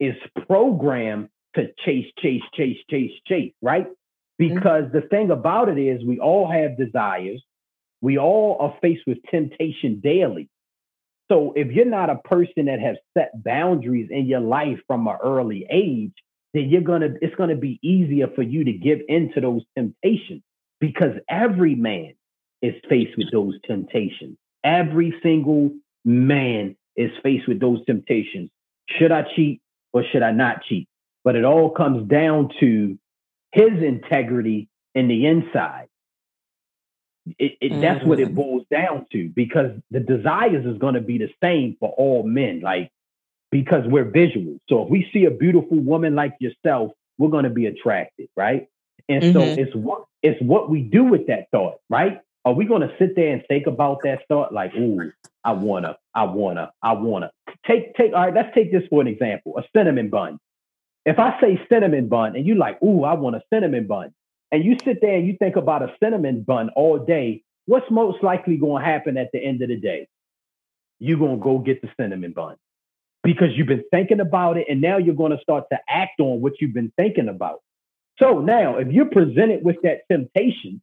is programmed to chase, chase, chase, chase, chase, right? Mm-hmm. Because the thing about it is, we all have desires. We all are faced with temptation daily. So if you're not a person that has set boundaries in your life from an early age, then you're gonna it's gonna be easier for you to give into those temptations because every man is faced with those temptations. Every single man is faced with those temptations. Should I cheat or should I not cheat? But it all comes down to his integrity in the inside. It, it, That's what it mm-hmm. boils down to because the desires is going to be the same for all men, like because we're visual. So if we see a beautiful woman like yourself, we're going to be attracted, right? And so Mhm. it's what it's what we do with that thought, right? Are we going to sit there and think about that thought like, ooh, I wanna, I wanna, I wanna. Take, take, all right, let's take this for an example, a cinnamon bun. If I say cinnamon bun and you like, ooh, I want a cinnamon bun, and you sit there and you think about a cinnamon bun all day, what's most likely gonna happen at the end of the day? You're gonna go get the cinnamon bun because you've been thinking about it and now you're gonna start to act on what you've been thinking about. So now if you're presented with that temptation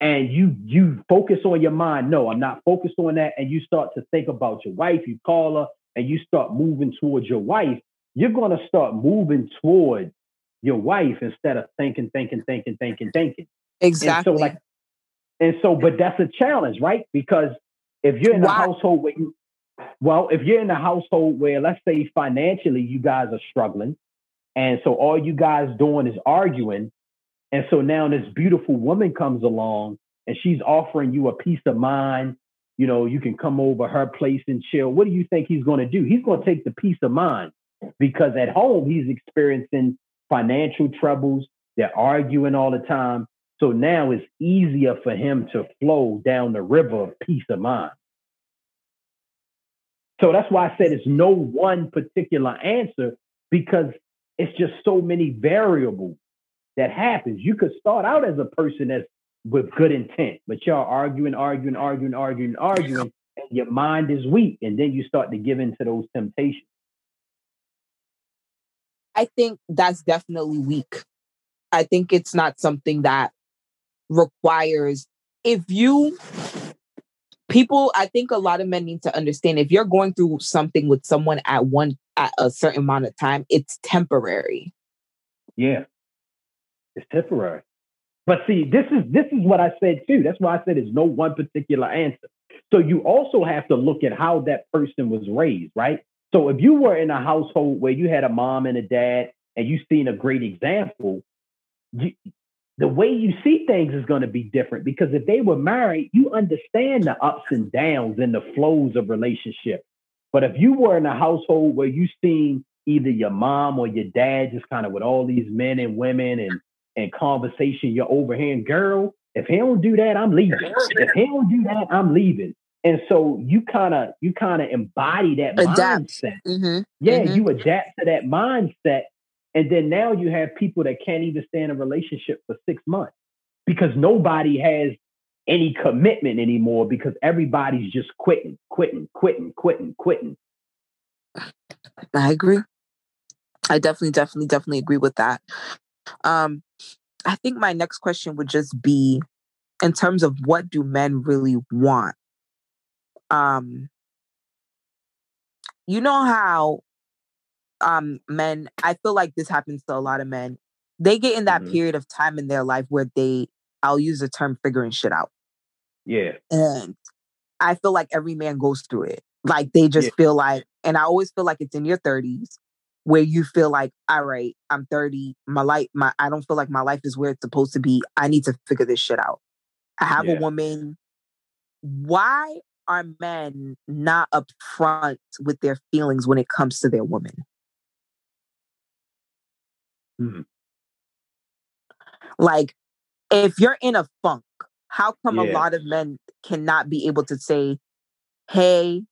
and you you focus on your mind, no, I'm not focused on that, and you start to think about your wife, you call her and you start moving towards your wife, you're going to start moving towards your wife instead of thinking, thinking, thinking, thinking, thinking. Exactly. And so, like, and so, but that's a challenge, right? Because if you're in a household where you, well, if you're in a household where, let's say, financially, you guys are struggling, and so all you guys doing is arguing, and so now this beautiful woman comes along and she's offering you a peace of mind. You know, you can come over her place and chill. What do you think he's going to do? He's going to take the peace of mind because at home he's experiencing financial troubles. They're arguing all the time. So now it's easier for him to flow down the river of peace of mind. So that's why I said it's no one particular answer because it's just so many variables that happens. You could start out as a person that's with good intent, but y'all arguing, arguing, arguing, arguing, arguing, and your mind is weak, and then you start to give into those temptations. I think that's definitely weak. I think it's not something that requires if you people i think a lot of men need to understand if you're going through something with someone at one at a certain amount of time it's temporary. Yeah. It's temporary. But see this is this is what i said too. That's why i said there's no one particular answer. So you also have to look at how that person was raised right? So if you were in a household where you had a mom and a dad and you seen a great example you, the way you see things is going to be different because if they were married, you understand the ups and downs and the flows of relationship. But if you were in a household where you seen either your mom or your dad just kind of with all these men and women and and conversation, you're overhearing, girl, if he don't do that, I'm leaving. <laughs> If he don't do that, I'm leaving. And so you kind of you kind of embody that adapt. mindset. Mm-hmm. Yeah, mm-hmm. you adapt to that mindset and then now you have people that can't even stay in a relationship for six months because nobody has any commitment anymore because everybody's just quitting, quitting, quitting, quitting, quitting. I agree. I definitely, definitely, definitely agree with that. Um, I think my next question would just be in terms of what do men really want? Um, you know how um men i feel like this happens to a lot of men they get in that mm-hmm. period of time in their life where they i'll use the term figuring shit out yeah and i feel like every man goes through it like they just yeah. feel like and i always feel like it's in your 30s where you feel like all right i'm 30 my life my i don't feel like my life is where it's supposed to be i need to figure this shit out i have yeah. a woman why are men not upfront with their feelings when it comes to their woman Mm-hmm. Like, if you're in a funk, how come yeah. a lot of men cannot be able to say, hey,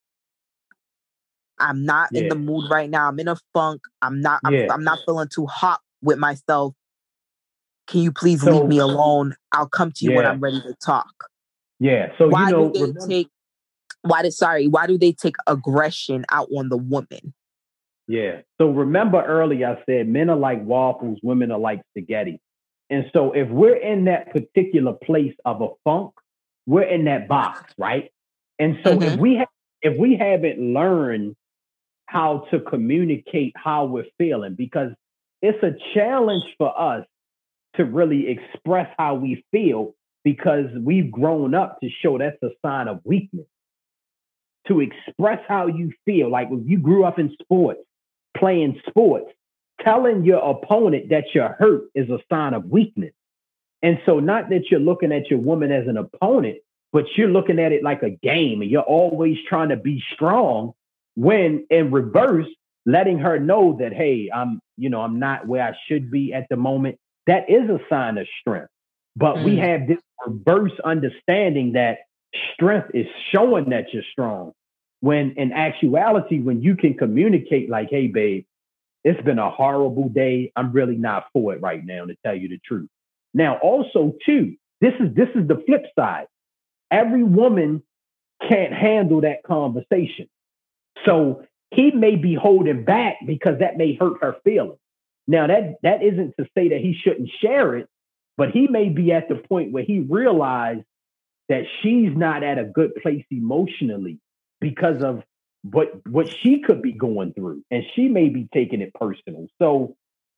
I'm not yeah. in the mood right now. I'm in a funk. I'm not, I'm, yeah. I'm not feeling too hot with myself. Can you please so, leave me alone? I'll come to you when I'm ready to talk. Yeah. So why you know, do they remember- take why did sorry, why do they take aggression out on the woman? Yeah. So remember earlier I said men are like waffles, women are like spaghetti. And so if we're in that particular place of a funk, we're in that box, right? And so mm-hmm. if we have if we haven't learned how to communicate how we're feeling, because it's a challenge for us to really express how we feel because we've grown up to show that's a sign of weakness. To express how you feel, like if you grew up in sports playing sports, telling your opponent that you're hurt is a sign of weakness. And so, not that you're looking at your woman as an opponent, but you're looking at it like a game and you're always trying to be strong when in reverse, letting her know that, hey, I'm, you know, I'm not where I should be at the moment. That is a sign of strength. But mm. we have this reverse understanding that strength is showing that you're strong. When in actuality, when you can communicate like, hey, babe, it's been a horrible day. I'm really not for it right now, to tell you the truth. Now, also, too, this is this is the flip side. Every woman can't handle that conversation. So he may be holding back because that may hurt her feelings. Now that that isn't to say that he shouldn't share it, but he may be at the point where he realized that she's not at a good place emotionally because of what what she could be going through and she may be taking it personal. So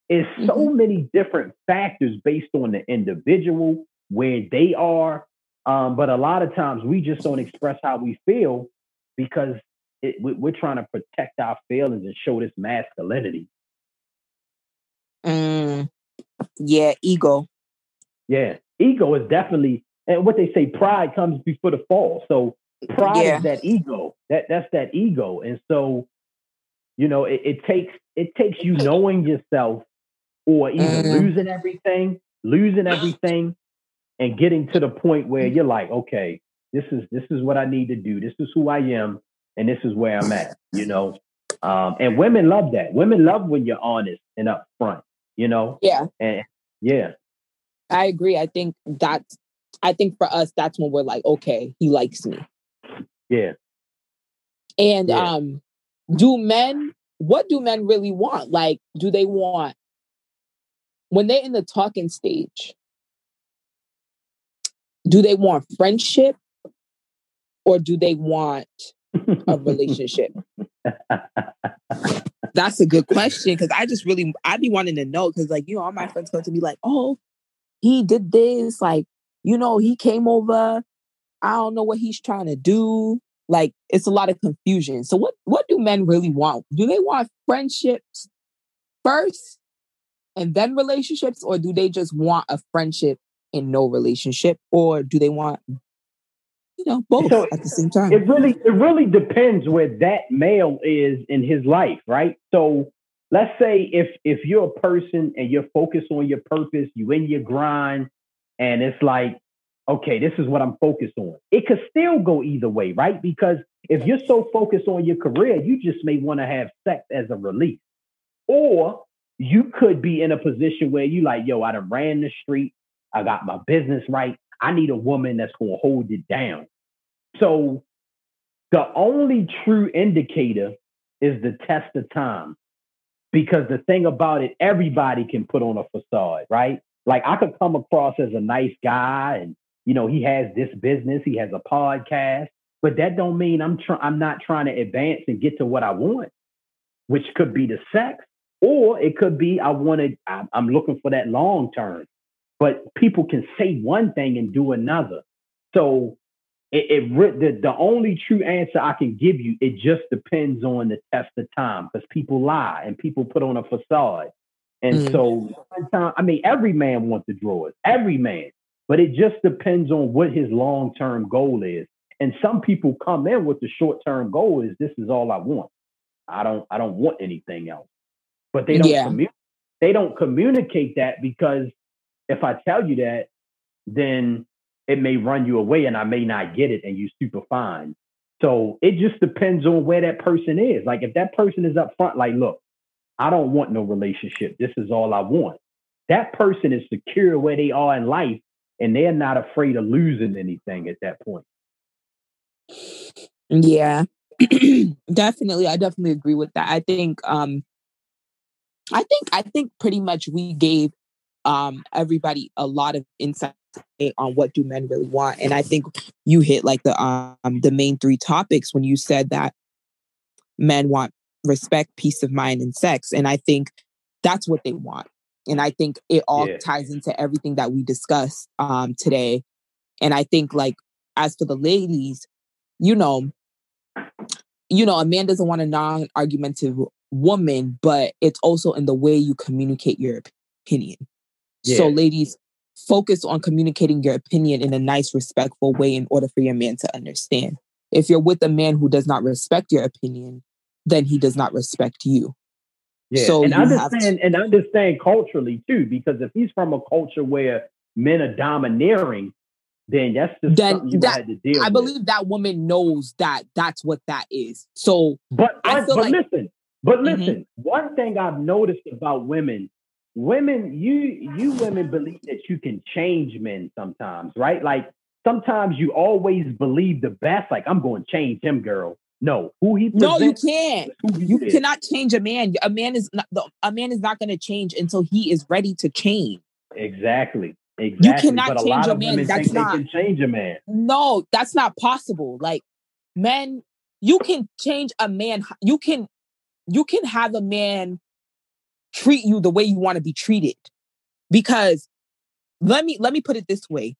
it's so mm-hmm. many different factors based on the individual, where they are. Um, but a lot of times we just don't express how we feel because it, we're trying to protect our feelings and show this masculinity. Mm, yeah, ego. Yeah, ego is definitely, and what they say, pride comes before the fall. So pride yeah. is that ego. That that's that ego, and so you know it, it takes it takes you <laughs> knowing yourself, or even mm. losing everything, losing everything, and getting to the point where you're like, okay, this is this is what I need to do. This is who I am, and this is where I'm at. You know, um, and women love that. Women love when you're honest and upfront. You know. Yeah. And yeah. I agree. I think that's. I think for us, that's when we're like, okay, he likes me. Yeah. And yeah. um, do men? What do men really want? Like, do they want when they're in the talking stage? do they want friendship or do they want a relationship? That's a good question because I just really I'd be wanting to know because like you know all my friends come to me like oh he did this like you know he came over I don't know what he's trying to do like it's a lot of confusion so what what do men really want do they want friendships first and then relationships or do they just want a friendship in no relationship, or do they want you know both so at the same time? It really it really depends where that male is in his life, right? So let's say if if you're a person and you're focused on your purpose, you in your grind, and it's like, okay, this is what I'm focused on. It could still go either way, right? Because if you're so focused on your career, you just may want to have sex as a release. Or you could be in a position where you like, yo, I done ran the street. I got my business right. I need a woman that's going to hold it down. So the only true indicator is the test of time. Because the thing about it, everybody can put on a facade, right? Like I could come across as a nice guy and you know, he has this business, he has a podcast, but that don't mean I'm trying I'm not trying to advance and get to what I want, which could be the sex, or it could be I wanted I'm looking for that long term but people can say one thing and do another. So it, it the, the only true answer I can give you, it just depends on the test of time because people lie and people put on a facade. And mm. so I mean, every man wants the drawers, every man, but it just depends on what his long term goal is. And some people come in with the short term goal is this is all I want. I don't I don't want anything else. But they don't yeah. commu- they don't communicate that because if I tell you that, then it may run you away and I may not get it and you super fine. So it just depends on where that person is. Like if that person is up front, like, look, I don't want no relationship. This is all I want. That person is secure where they are in life and they're not afraid of losing anything at that point. Yeah. <clears throat> definitely. I definitely agree with that. I think um I think I think pretty much we gave um, everybody a lot of insight on what do men really want. And I think you hit like the um, the main three topics when you said that men want respect, peace of mind, and sex. And I think that's what they want. And I think it all yeah. ties into everything that we discussed um, today. And I think like as for the ladies, you know, you know, a man doesn't want a non-argumentative woman, but it's also in the way you communicate your opinion. Yeah. So, ladies, focus on communicating your opinion in a nice, respectful way in order for your man to understand. If you're with a man who does not respect your opinion, then he does not respect you. Yeah, so and understand to- and understand culturally too, because if he's from a culture where men are domineering, then that's just Then something you that- had to deal I with. believe that woman knows that that's what that is. So But I but, feel but like- listen, but Mhm. listen. One thing I've noticed about women, women, you you women believe that you can change men sometimes, right? Like sometimes you always believe the best. Like I'm going to change him, girl. No, who he no, you can't. is who he You is. cannot change a man. A man is not the- a man is not going to change until he is ready to change. Exactly. Exactly. You cannot but a change a of man. That's not- change a man. No, that's not possible. Like men, you can change a man. You can you can have a man treat you the way you want to be treated. Because let me let me put it this way.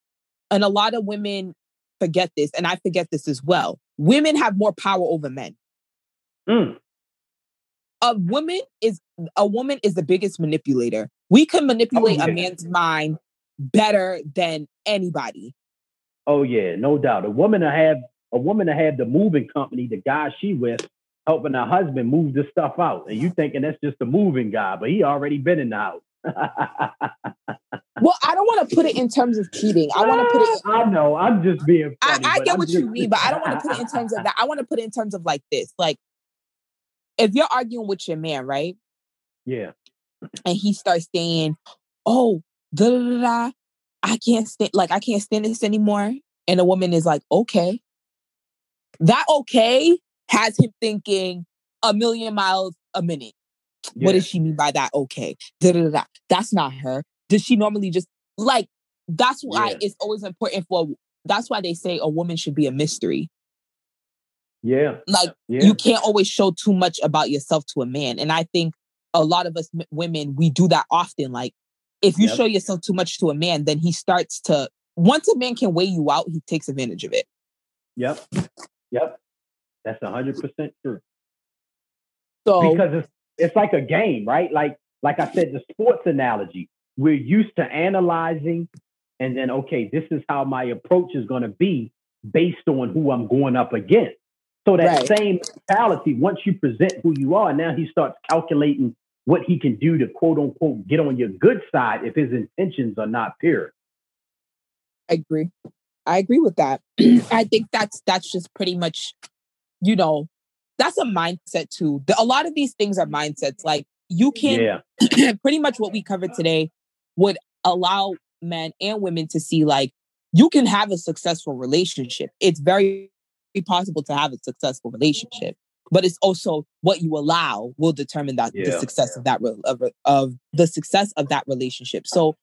And a lot of women forget this, and I forget this as well. Women have more power over men. Mm. A woman is a woman is the biggest manipulator. We can manipulate yeah. a man's mind better than anybody. Oh yeah, no doubt. A woman to have a woman to have the moving company, the guy she with, helping her husband move the stuff out, and you thinking that's just a moving guy, but he already been in the house. <laughs> Well, I don't want to put it in terms of cheating. I want to put it. Ah, I know. I'm just being. I, Funny, I but get I'm what just- you mean, but I don't want to put it in terms of <laughs> that. I want to put it in terms of like this. Like, if you're arguing with your man, right, yeah. and he starts saying, "Oh, da da, da I can't stand, like, I can't stand this anymore," and the woman is like, "Okay," that okay has him thinking a million miles a minute. What does she mean by that? Okay. Da, da, da, da. That's not her. Does she normally just like that's why Yeah. it's always important for that's why they say a woman should be a mystery. Yeah. Like Yeah. you can't always show too much about yourself to a man. And I think a lot of us m- women, we do that often. Like if you Yep. show yourself too much to a man, then he starts to once a man can weigh you out, he takes advantage of it. Yep. Yep. That's hundred percent true. So because it's it's like a game, right? Like like I said, the sports analogy. We're used to analyzing, and then okay, this is how my approach is going to be based on who I'm going up against. So that Right. same mentality, once you present who you are, now he starts calculating what he can do to quote unquote get on your good side if his intentions are not pure. I agree. I agree with that. <clears throat> I think that's that's just pretty much, you know, that's a mindset too. The- a lot of these things are mindsets. Like you can Yeah, <clears throat> pretty much what we covered today would allow men and women to see like you can have a successful relationship. It's very possible to have a successful relationship, but it's also what you allow will determine that the Yeah. success of that of, of the success of that relationship. So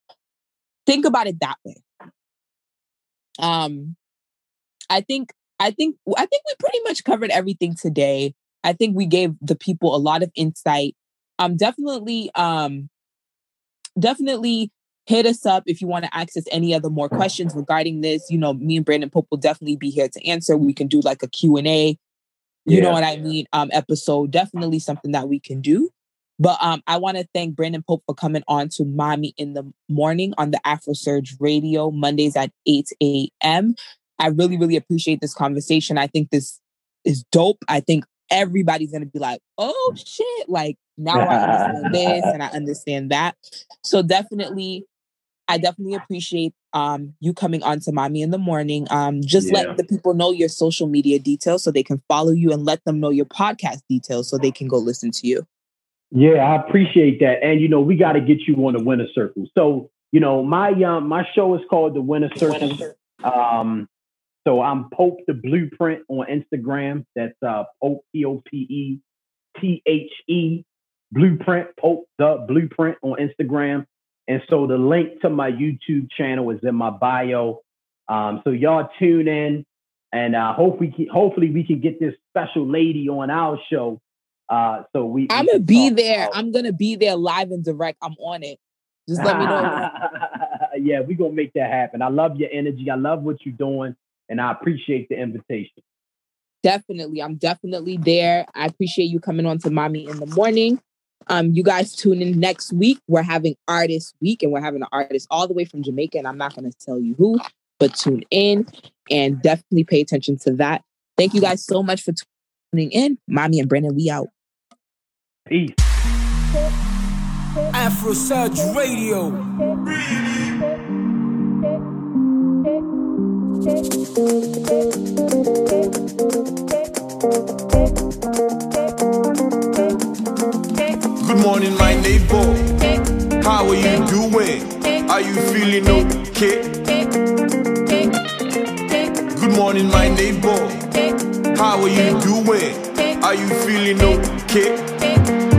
think about it that way. Um, I think I think I think we pretty much covered everything today. I think we gave the people a lot of insight. Um, definitely, um, definitely hit us up if you want to access any other more questions regarding this. You know, me and Brandon Pope will definitely be here to answer. We can do like a Q and A. You know what I mean? Um, episode definitely something that we can do. But um, I want to thank Brandon Pope for coming on to Mommy in the morning on the Afro Surge Radio Mondays at 8 a.m. I really, really appreciate this conversation. I think this is dope. I think everybody's gonna be like, oh shit, like now I understand this and I <laughs> understand that. So definitely, I definitely appreciate um you coming on to Mommy in the morning. Um just Yeah. let the people know your social media details so they can follow you and let them know your podcast details so they can go listen to you. Yeah, I appreciate that. And you know, we got to get you on the winner circle. So, you know, my um my show is called the Winner Circle. Um, so I'm Pope the Blueprint on Instagram. That's uh Pope P O P E T H E Blueprint Pope the Blueprint on Instagram. And so the link to my YouTube channel is in my bio. Um, so y'all tune in, and uh, hope we can, hopefully we can get this special lady on our show. Uh, so we we I'm gonna be there. about- I'm gonna be there live and direct. I'm on it. Just let me know. <laughs> yeah, we're gonna make that happen. I love your energy. I love what you're doing, and I appreciate the invitation. Definitely. I'm definitely there. I appreciate you coming on to Mommy in the morning. Um, you guys tune in next week. We're having artist week and we're having an artist all the way from Jamaica. And I'm not gonna tell you who, but tune in and definitely pay attention to that. Thank you guys so much for tuning in. Mommy and Brandon, we out. Peace. Afro Surge Radio. Good morning, my neighbor. How are you doing? Are you feeling okay? Good morning, my neighbor. How are you doing? Are you feeling okay?